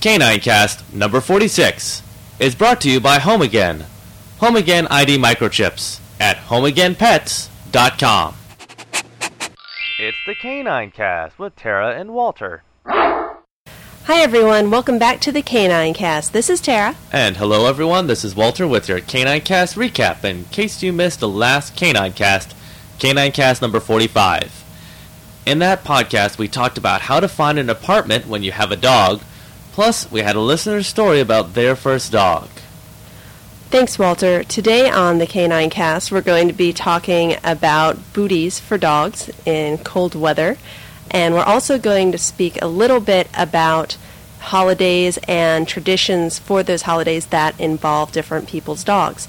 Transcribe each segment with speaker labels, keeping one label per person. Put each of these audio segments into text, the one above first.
Speaker 1: K9Cast number 46 is brought to you by HomeAgain. Home Again ID microchips at homeagainpets.com. It's the K9Cast with Tara and Walter.
Speaker 2: Hi everyone, welcome back to the K9Cast. This is Tara.
Speaker 1: And hello everyone, this is Walter with your K9Cast recap. In case you missed the last K9Cast, Canine Cast number 45. In that podcast, we talked about how to find an apartment when you have a dog, plus, we had a listener's story about their first dog.
Speaker 2: Thanks, Walter. Today on the K9Cast, we're going to be talking about booties for dogs in cold weather, and we're also going to speak a little bit about holidays and traditions for those holidays that involve different people's dogs.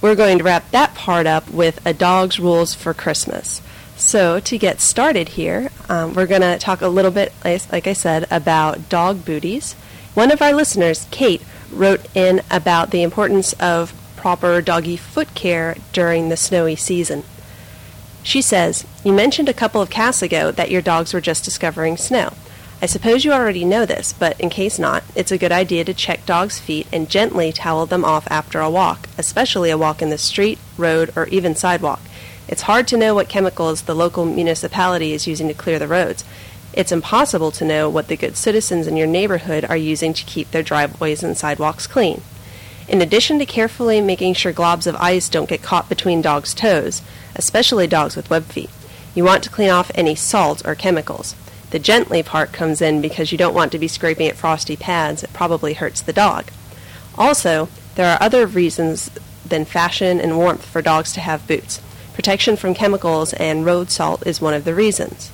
Speaker 2: We're going to wrap that part up with a dog's rules for Christmas. So, to get started here, um, we're going to talk a little bit, like I said, about dog booties. One of our listeners, Kate, wrote in about the importance of proper doggy foot care during the snowy season. She says, You mentioned a couple of casts ago that your dogs were just discovering snow. I suppose you already know this, but in case not, it's a good idea to check dogs' feet and gently towel them off after a walk, especially a walk in the street, road, or even sidewalk. It's hard to know what chemicals the local municipality is using to clear the roads. It's impossible to know what the good citizens in your neighborhood are using to keep their driveways and sidewalks clean. In addition to carefully making sure globs of ice don't get caught between dogs' toes, especially dogs with web feet, you want to clean off any salt or chemicals. The gently part comes in because you don't want to be scraping at frosty pads, it probably hurts the dog. Also, there are other reasons than fashion and warmth for dogs to have boots. Protection from chemicals and road salt is one of the reasons.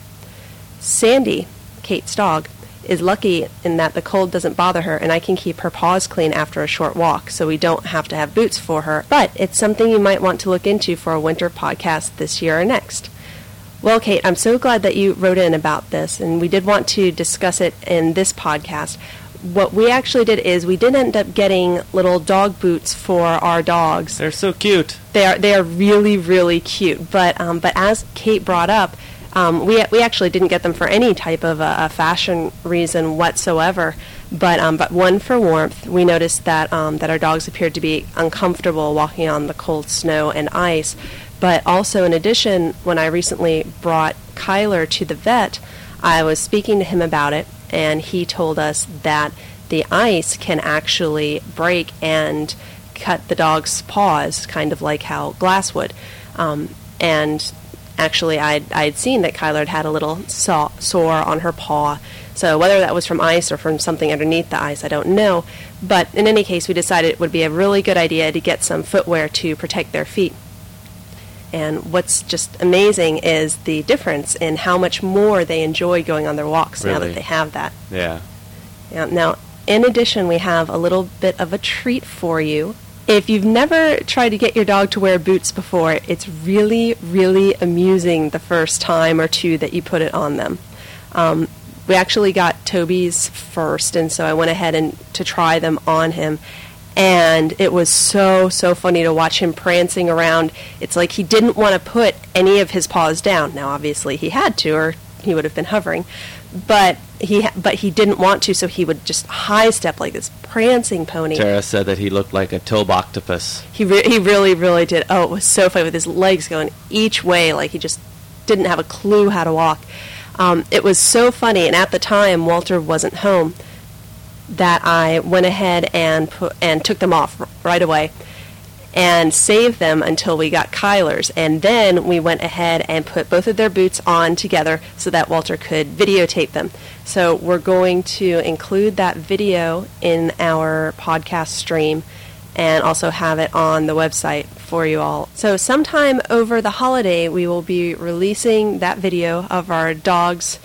Speaker 2: Sandy, Kate's dog, is lucky in that the cold doesn't bother her and I can keep her paws clean after a short walk, so we don't have to have boots for her. But it's something you might want to look into for a winter podcast this year or next. Well, Kate, I'm so glad that you wrote in about this, and we did want to discuss it in this podcast what we actually did is we did end up getting little dog boots for our dogs.
Speaker 1: They're so cute.
Speaker 2: They are they are really really cute. But um, but as Kate brought up, um, we we actually didn't get them for any type of a, a fashion reason whatsoever. But um, but one for warmth. We noticed that um, that our dogs appeared to be uncomfortable walking on the cold snow and ice. But also in addition, when I recently brought Kyler to the vet, I was speaking to him about it and he told us that the ice can actually break and cut the dog's paws, kind of like how glass would. Um, and actually, I'd, I'd seen that Kyler had a little saw, sore on her paw. So whether that was from ice or from something underneath the ice, I don't know. But in any case, we decided it would be a really good idea to get some footwear to protect their feet. And what's just amazing is the difference in how much more they enjoy going on their walks
Speaker 1: really?
Speaker 2: now that they have that.
Speaker 1: Yeah.
Speaker 2: yeah. Now, in addition, we have a little bit of a treat for you. If you've never tried to get your dog to wear boots before, it's really, really amusing the first time or two that you put it on them. Um, we actually got Toby's first, and so I went ahead and to try them on him and it was so so funny to watch him prancing around. It's like he didn't want to put any of his paws down. Now obviously he had to or he would have been hovering. But he but he didn't want to so he would just high step like this prancing pony.
Speaker 1: Tara said that he looked like a tobe octopus
Speaker 2: he, re- he really really did. Oh it was so funny with his legs going each way like he just didn't have a clue how to walk. Um, it was so funny and at the time walter wasn't home that I went ahead and put, and took them off right away and saved them until we got Kyler's. And then we went ahead and put both of their boots on together so that Walter could videotape them. So we're going to include that video in our podcast stream and also have it on the website for you all. So sometime over the holiday, we will be releasing that video of our dogs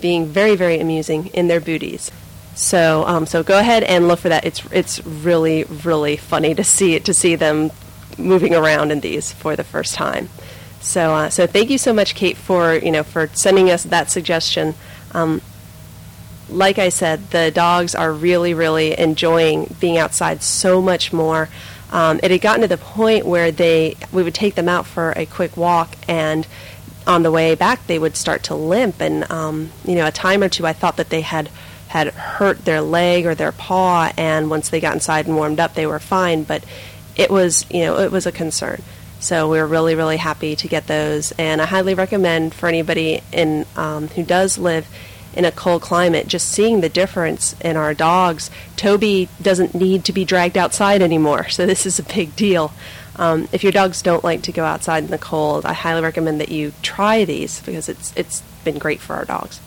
Speaker 2: being very, very amusing in their booties. So um, so go ahead and look for that. It's it's really really funny to see to see them moving around in these for the first time. So uh, so thank you so much, Kate, for you know for sending us that suggestion. Um, like I said, the dogs are really really enjoying being outside so much more. Um, it had gotten to the point where they we would take them out for a quick walk and on the way back they would start to limp and um, you know a time or two I thought that they had had hurt their leg or their paw, and once they got inside and warmed up, they were fine. But it was, you know, it was a concern. So we were really, really happy to get those, and I highly recommend for anybody in um, who does live in a cold climate, just seeing the difference in our dogs. Toby doesn't need to be dragged outside anymore, so this is a big deal. Um, if your dogs don't like to go outside in the cold, I highly recommend that you try these because it's it's been great for our dogs.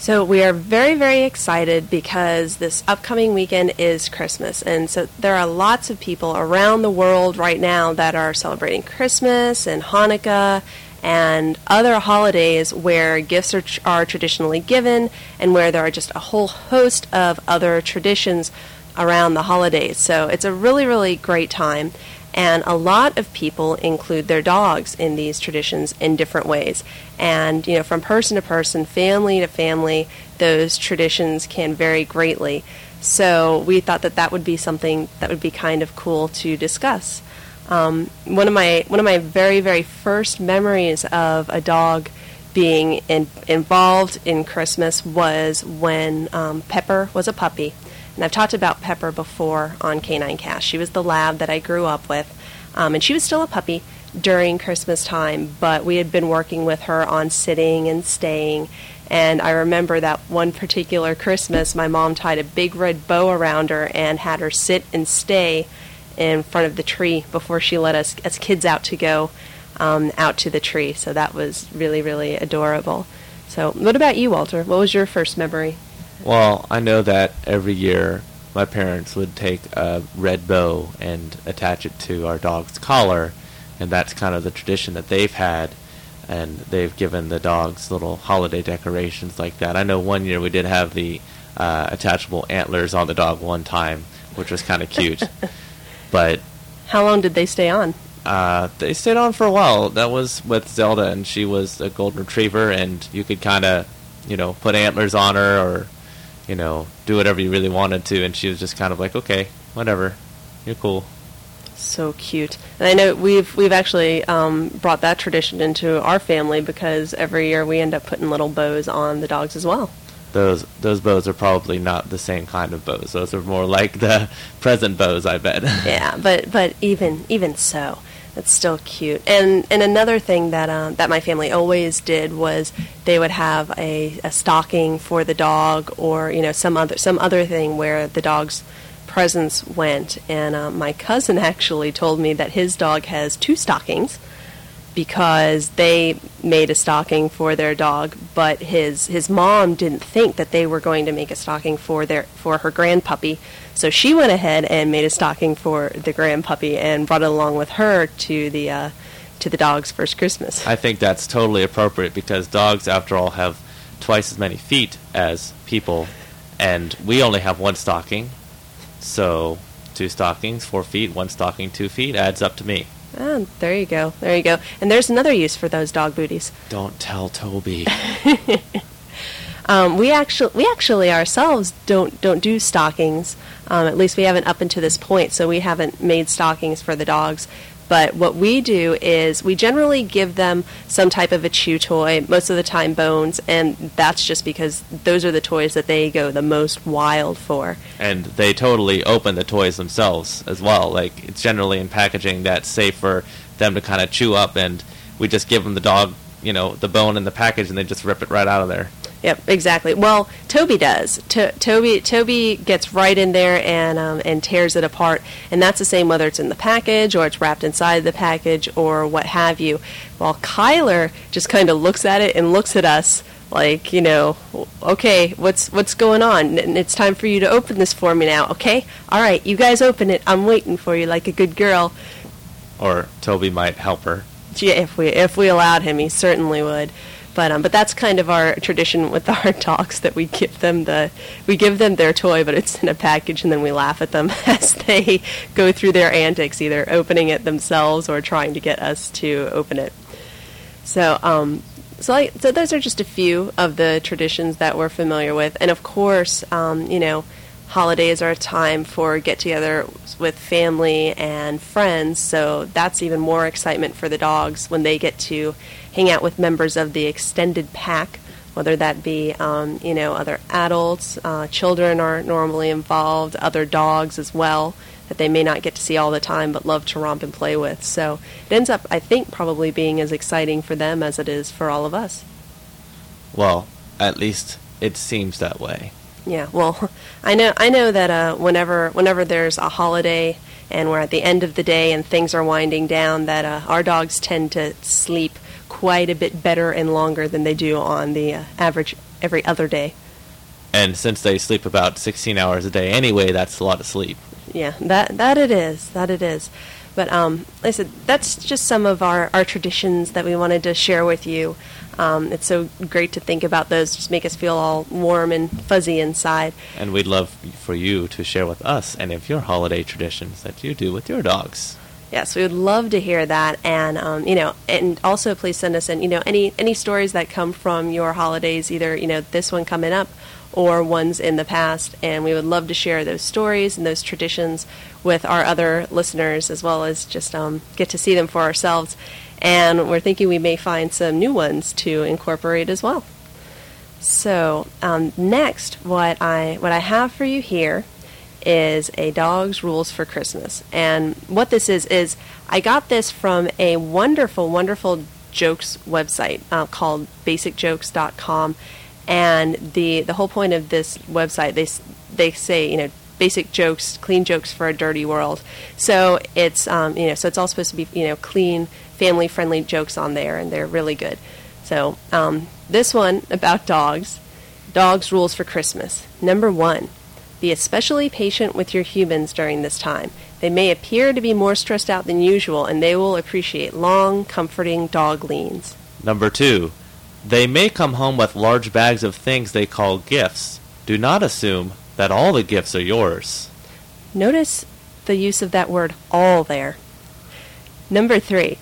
Speaker 2: So we are very very excited because this upcoming weekend is Christmas, and so there are lots of people around the world right now that are celebrating Christmas and Hanukkah and other holidays where gifts are, are traditionally given and where there are just a whole host of other traditions around the holidays. So it's a really, really great time. And a lot of people include their dogs in these traditions in different ways. And, you know, from person to person, family to family, those traditions can vary greatly. So we thought that that would be something that would be kind of cool to discuss. Um, one of my one of my very very first memories of a dog being in, involved in Christmas was when um, Pepper was a puppy, and I've talked about Pepper before on K9Cast. She was the lab that I grew up with, um, and she was still a puppy during Christmas time, but we had been working with her on sitting and staying. And I remember that one particular Christmas, my mom tied a big red bow around her and had her sit and stay in front of the tree before she let us as kids out to go um, out to the tree. So that was really, really adorable. So, what about you, Walter? What was your first memory?
Speaker 1: Well, I know that every year my parents would take a red bow and attach it to our dog's collar, and that's kind of the tradition that they've had. And they've given the dogs little holiday decorations like that. I know one year we did have the uh, attachable antlers on the dog one time, which was kind of cute. But
Speaker 2: how long did they stay on?
Speaker 1: Uh, they stayed on for a while. That was with Zelda, and she was a golden retriever, and you could kind of, you know, put antlers on her or, you know, do whatever you really wanted to, and she was just kind of like, okay, whatever, you're cool.
Speaker 2: So cute, and I know we've we've actually um, brought that tradition into our family because every year we end up putting little bows on the dogs as well
Speaker 1: those those bows are probably not the same kind of bows. Those are more like the present bows, I bet.
Speaker 2: yeah, but but even even so, it's still cute. And and another thing that um, that my family always did was they would have a, a stocking for the dog, or you know some other some other thing where the dog's presents went. And uh, my cousin actually told me that his dog has two stockings because they made a stocking for their dog, but his his mom didn't think that they were going to make a stocking for their for her grandpuppy. So she went ahead and made a stocking for the grandpuppy and brought it along with her to the uh, to the dog's first Christmas.
Speaker 1: I think that's totally appropriate because dogs, after all, have twice as many feet as people, and we only have one stocking. So two stockings, four feet, one stocking, two feet adds up to me.
Speaker 2: Oh, there you go. There you go. And there's another use for those dog booties.
Speaker 1: Don't tell Toby.
Speaker 2: um, we actually, we actually ourselves don't don't do stockings. Um, at least we haven't up until this point. So we haven't made stockings for the dogs. But what we do is we generally give them some type of a chew toy, most of the time bones, and that's just because those are the toys that they go the most wild for.
Speaker 1: And they totally open the toys themselves as well. Like it's generally in packaging that's safe for them to kind of chew up, and we just give them the dog, you know, the bone in the package, and they just rip it right out of there.
Speaker 2: Yep, exactly. Well, Toby does. To- Toby Toby gets right in there and um, and tears it apart, and that's the same whether it's in the package or it's wrapped inside the package or what have you. While Kyler just kind of looks at it and looks at us like, you know, okay, what's what's going on? And it's time for you to open this for me now. Okay, all right, you guys open it. I'm waiting for you like a good girl.
Speaker 1: Or Toby might help her.
Speaker 2: Yeah, if we if we allowed him, he certainly would. But um, but that's kind of our tradition with our dogs that we give them the we give them their toy, but it's in a package, and then we laugh at them as they go through their antics, either opening it themselves or trying to get us to open it. So um, so I, so those are just a few of the traditions that we're familiar with, and of course, um, you know holidays are a time for get together with family and friends, so that's even more excitement for the dogs when they get to hang out with members of the extended pack whether that be um, you know other adults, uh, children are normally involved, other dogs as well that they may not get to see all the time but love to romp and play with. So it ends up, I think, probably being as exciting for them as it is for all of us.
Speaker 1: Well, at least it seems that way.
Speaker 2: Yeah, well, I know I know that uh, whenever whenever there's a holiday and we're at the end of the day and things are winding down, that uh, our dogs tend to sleep quite a bit better and longer than they do on the uh, average every other day.
Speaker 1: And since they sleep about 16 hours a day anyway, that's a lot of sleep.
Speaker 2: Yeah, that that it is. That it is. But um, like I said, that's just some of our, our traditions that we wanted to share with you. Um, it's so great to think about those, just make us feel all warm and fuzzy inside.
Speaker 1: And we'd love for you to share with us any of your holiday traditions that you do with your dogs.
Speaker 2: Yes, we would love to hear that, and um, you know, and also please send us in, you know, any any stories that come from your holidays, either you know this one coming up or ones in the past, and we would love to share those stories and those traditions with our other listeners, as well as just um, get to see them for ourselves. And we're thinking we may find some new ones to incorporate as well. So um, next, what I what I have for you here is a dog's rules for Christmas. And what this is, is I got this from a wonderful, wonderful jokes website uh, called basicjokes.com. And the, the whole point of this website, they, they say, you know, basic jokes, clean jokes for a dirty world. So it's, um, you know, so it's all supposed to be, you know, clean, family friendly jokes on there, and they're really good. So um, this one about dogs, dogs rules for Christmas. Number one, be especially patient with your humans during this time. They may appear to be more stressed out than usual, and they will appreciate long, comforting dog leans.
Speaker 1: Number two, they may come home with large bags of things they call gifts. Do not assume that all the gifts are yours.
Speaker 2: Notice the use of that word all there. Number three,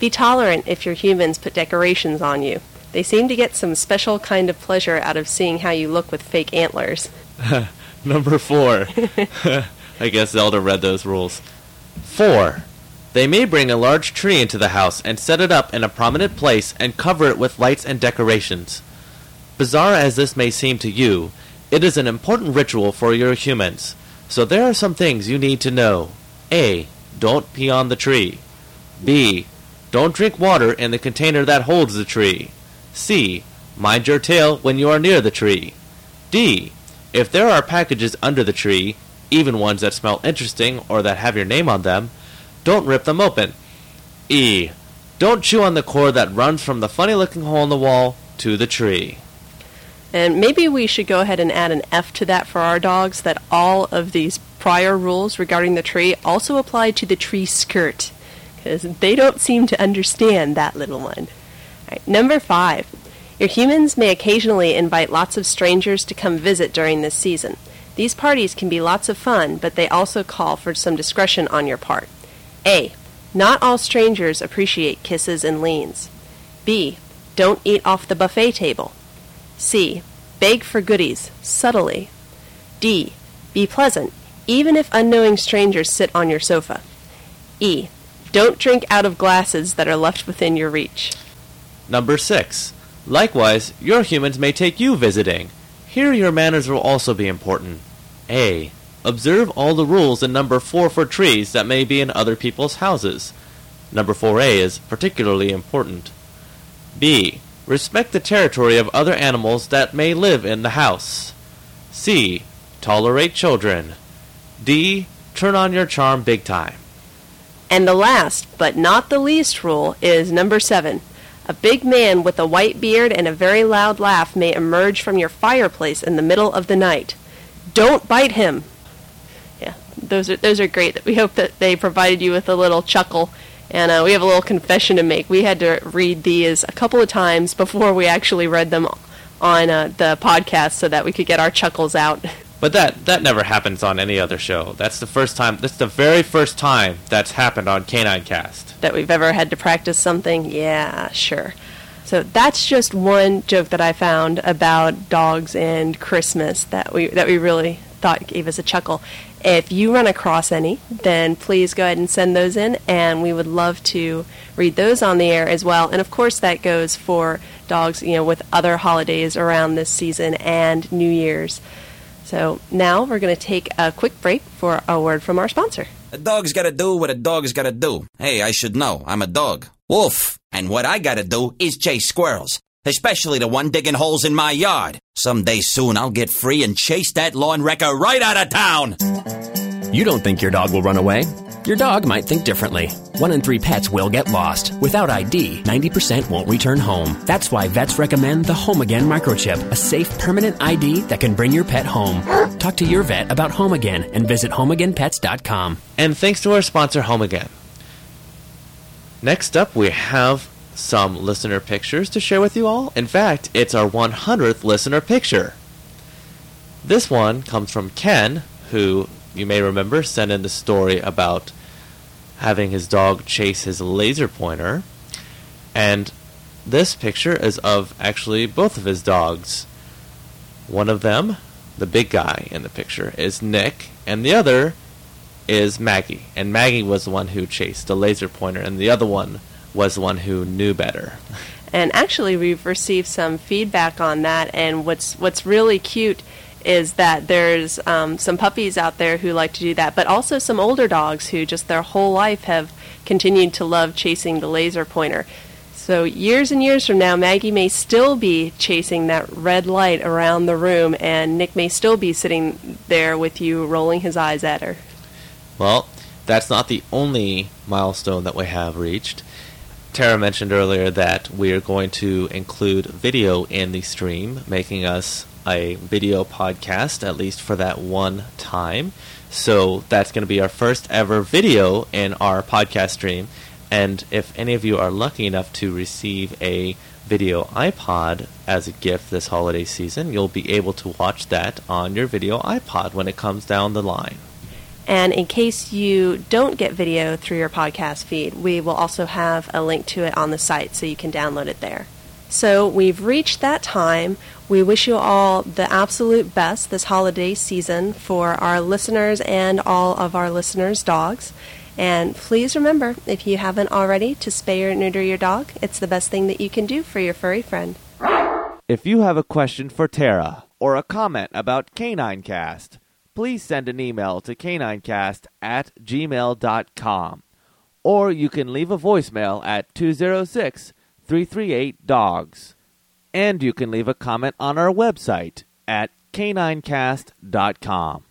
Speaker 2: be tolerant if your humans put decorations on you. They seem to get some special kind of pleasure out of seeing how you look with fake antlers.
Speaker 1: Number four. I guess Zelda read those rules. Four. They may bring a large tree into the house and set it up in a prominent place and cover it with lights and decorations. Bizarre as this may seem to you, it is an important ritual for your humans, so there are some things you need to know. A. Don't pee on the tree. B. Don't drink water in the container that holds the tree. C. Mind your tail when you are near the tree. D. If there are packages under the tree, even ones that smell interesting or that have your name on them, don't rip them open. E. Don't chew on the cord that runs from the funny looking hole in the wall to the tree.
Speaker 2: And maybe we should go ahead and add an F to that for our dogs that all of these prior rules regarding the tree also apply to the tree skirt. Because they don't seem to understand that little one. number five. Your humans may occasionally invite lots of strangers to come visit during this season. These parties can be lots of fun, but they also call for some discretion on your part. A. Not all strangers appreciate kisses and leans. B. Don't eat off the buffet table. C. Beg for goodies, subtly. D. Be pleasant, even if unknowing strangers sit on your sofa. E. Don't drink out of glasses that are left within your reach.
Speaker 1: Number 6. Likewise, your humans may take you visiting. Here your manners will also be important. A. Observe all the rules in number 4 for trees that may be in other people's houses. Number 4A is particularly important. B. Respect the territory of other animals that may live in the house. C. Tolerate children. D. Turn on your charm big time.
Speaker 2: And the last, but not the least rule, is number 7. A big man with a white beard and a very loud laugh may emerge from your fireplace in the middle of the night. Don't bite him. Yeah, those are those are great. We hope that they provided you with a little chuckle. And uh, we have a little confession to make. We had to read these a couple of times before we actually read them on uh, the podcast so that we could get our chuckles out.
Speaker 1: But that that never happens on any other show. That's the first time. That's the very first time that's happened on Canine Cast.
Speaker 2: That we've ever had to practice something. Yeah, sure. So that's just one joke that I found about dogs and Christmas that we that we really thought gave us a chuckle. If you run across any, then please go ahead and send those in, and we would love to read those on the air as well. And of course, that goes for dogs, you know, with other holidays around this season and New Year's. So now we're going to take a quick break for a word from our sponsor.
Speaker 3: A dog's gotta do what a dog's gotta do. Hey, I should know. I'm a dog. Woof. And what I gotta do is chase squirrels. Especially the one digging holes in my yard. Someday soon I'll get free and chase that lawn wrecker right out of town.
Speaker 4: You don't think your dog will run away? Your dog might think differently. One in three pets will get lost. Without ID, 90% won't return home. That's why vets recommend the HomeAgain microchip, a safe, permanent ID that can bring your pet home. Talk to your vet about HomeAgain and visit homeagainpets.com.
Speaker 1: And thanks to our sponsor, HomeAgain. Next up, we have some listener pictures to share with you all. In fact, it's our 100th listener picture. This one comes from Ken, who you may remember sent in the story about having his dog chase his laser pointer. And this picture is of actually both of his dogs. One of them, the big guy in the picture, is Nick, and the other is Maggie. And Maggie was the one who chased the laser pointer, and the other one was the one who knew better.
Speaker 2: And actually, we've received some feedback on that. And what's what's really cute is that there's um, some puppies out there who like to do that, but also some older dogs who just their whole life have continued to love chasing the laser pointer. So years and years from now, Maggie may still be chasing that red light around the room, and Nick may still be sitting there with you, rolling his eyes at her.
Speaker 1: Well, that's not the only milestone that we have reached. Tara mentioned earlier that we are going to include video in the stream, making us a video podcast, at least for that one time. So that's going to be our first ever video in our podcast stream. And if any of you are lucky enough to receive a video iPod as a gift this holiday season, you'll be able to watch that on your video iPod when it comes down the line.
Speaker 2: And in case you don't get video through your podcast feed, we will also have a link to it on the site so you can download it there. So we've reached that time. We wish you all the absolute best this holiday season for our listeners and all of our listeners' dogs. And please remember, if you haven't already, to spay or neuter your dog. It's the best thing that you can do for your furry friend.
Speaker 1: If you have a question for Tara or a comment about K9Cast, please send an email to k9cast at gmail.com. Or you can leave a voicemail at 206 338 DOGS. And you can leave a comment on our website at k9cast.com.